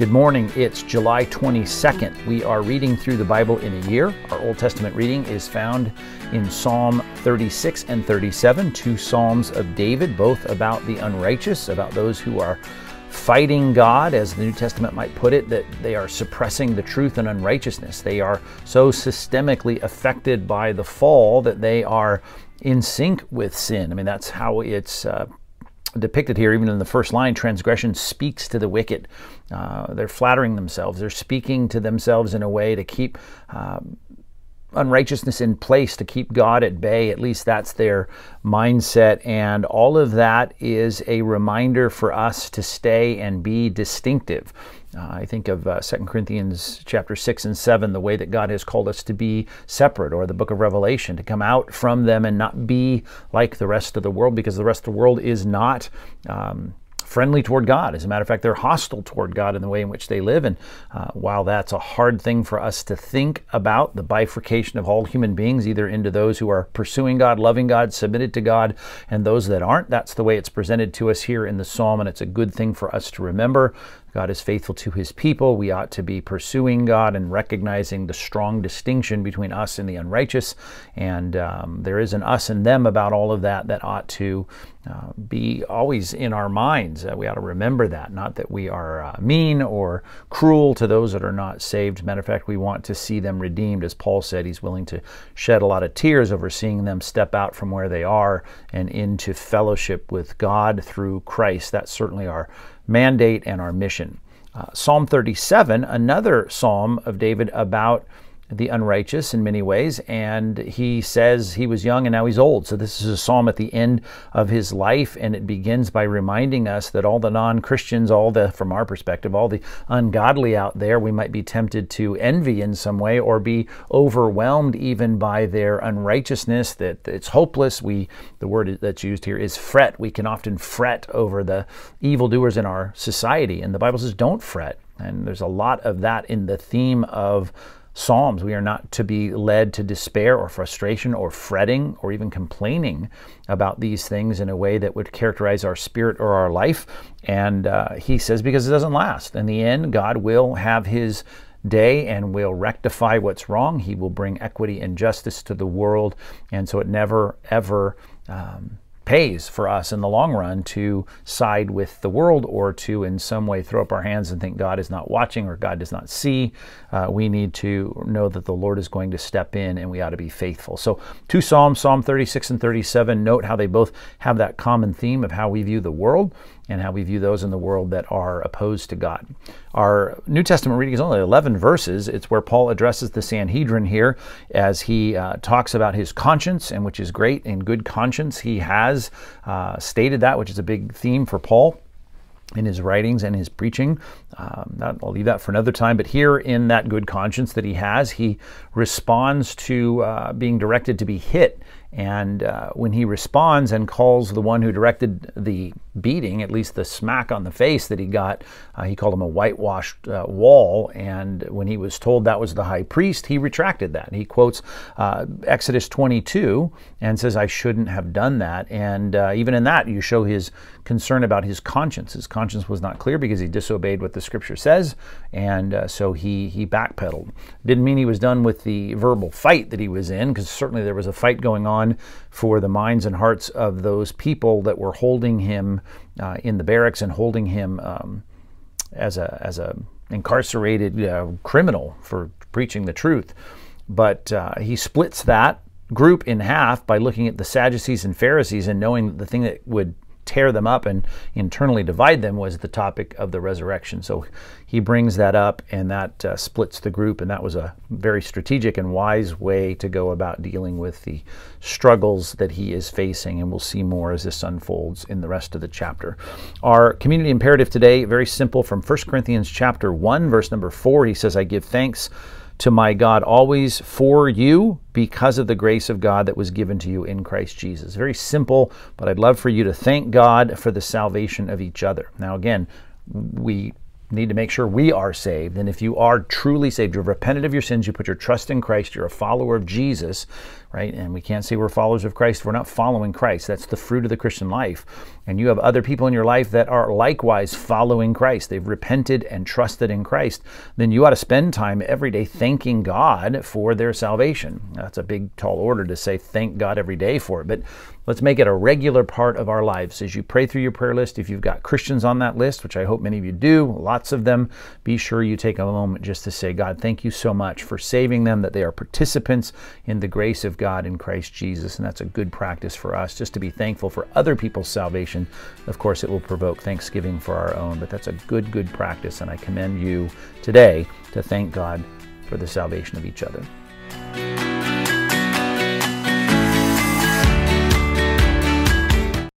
Good morning. It's July 22nd. We are reading through the Bible in a year. Our Old Testament reading is found in Psalm 36 and 37, two Psalms of David, both about the unrighteous, about those who are fighting God, as the New Testament might put it, that they are suppressing the truth and unrighteousness. They are so systemically affected by the fall that they are in sync with sin. I mean, that's how it's uh, depicted here, even in the first line, transgression speaks to the wicked. Uh, they're flattering themselves. They're speaking to themselves in a way to keep uh, unrighteousness in place, to keep God at bay. At least that's their mindset. And all of that is a reminder for us to stay and be distinctive. Uh, I think of uh, 2 Corinthians chapter 6 and 7, the way that God has called us to be separate, or the book of Revelation, to come out from them and not be like the rest of the world, because the rest of the world is not. Um, friendly toward God. As a matter of fact, they're hostile toward God in the way in which they live. And uh, while that's a hard thing for us to think about, the bifurcation of all human beings, either into those who are pursuing God, loving God, submitted to God, and those that aren't, that's the way it's presented to us here in the psalm. And it's a good thing for us to remember God is faithful to his people. We ought to be pursuing God and recognizing the strong distinction between us and the unrighteous. And um, there is an us and them about all of that that ought to uh, be always in our minds. Uh, we ought to remember that, not that we are uh, mean or cruel to those that are not saved. Matter of fact, we want to see them redeemed. As Paul said, he's willing to shed a lot of tears over seeing them step out from where they are and into fellowship with God through Christ. That's certainly our mandate and our mission. Uh, psalm 37, another psalm of David about the unrighteous in many ways. And he says he was young and now he's old. So this is a psalm at the end of his life. And it begins by reminding us that all the non Christians, all the, from our perspective, all the ungodly out there, we might be tempted to envy in some way or be overwhelmed even by their unrighteousness, that it's hopeless. We, the word that's used here is fret. We can often fret over the evildoers in our society. And the Bible says, don't fret. And there's a lot of that in the theme of Psalms. We are not to be led to despair or frustration or fretting or even complaining about these things in a way that would characterize our spirit or our life. And uh, he says, because it doesn't last. In the end, God will have his day and will rectify what's wrong. He will bring equity and justice to the world. And so it never, ever. Um, pays for us in the long run to side with the world or to in some way throw up our hands and think God is not watching or God does not see. Uh, we need to know that the Lord is going to step in and we ought to be faithful. So, two Psalms, Psalm 36 and 37, note how they both have that common theme of how we view the world and how we view those in the world that are opposed to God. Our New Testament reading is only 11 verses. It's where Paul addresses the Sanhedrin here as he uh, talks about his conscience, and which is great. In good conscience, he has uh, stated that, which is a big theme for Paul in his writings and his preaching. Um, I'll leave that for another time. But here, in that good conscience that he has, he responds to uh, being directed to be hit and uh, when he responds and calls the one who directed the beating, at least the smack on the face that he got, uh, he called him a whitewashed uh, wall. And when he was told that was the high priest, he retracted that. He quotes uh, Exodus 22 and says, I shouldn't have done that. And uh, even in that, you show his concern about his conscience. His conscience was not clear because he disobeyed what the scripture says. And uh, so he, he backpedaled. Didn't mean he was done with the verbal fight that he was in, because certainly there was a fight going on on for the minds and hearts of those people that were holding him uh, in the barracks and holding him um, as a as a incarcerated uh, criminal for preaching the truth. But uh, he splits that group in half by looking at the Sadducees and Pharisees and knowing that the thing that would tear them up and internally divide them was the topic of the resurrection. So he brings that up, and that uh, splits the group, and that was a very strategic and wise way to go about dealing with the struggles that he is facing. And we'll see more as this unfolds in the rest of the chapter. Our community imperative today, very simple from 1 Corinthians chapter 1, verse number 4. He says, I give thanks to my God always for you because of the grace of God that was given to you in Christ Jesus. Very simple, but I'd love for you to thank God for the salvation of each other. Now, again, we need to make sure we are saved. And if you are truly saved, you've repented of your sins, you put your trust in Christ, you're a follower of Jesus, right? And we can't say we're followers of Christ we're not following Christ. That's the fruit of the Christian life. And you have other people in your life that are likewise following Christ. They've repented and trusted in Christ. Then you ought to spend time every day thanking God for their salvation. That's a big, tall order to say thank God every day for it. But Let's make it a regular part of our lives. As you pray through your prayer list, if you've got Christians on that list, which I hope many of you do, lots of them, be sure you take a moment just to say, God, thank you so much for saving them, that they are participants in the grace of God in Christ Jesus. And that's a good practice for us, just to be thankful for other people's salvation. Of course, it will provoke thanksgiving for our own, but that's a good, good practice. And I commend you today to thank God for the salvation of each other.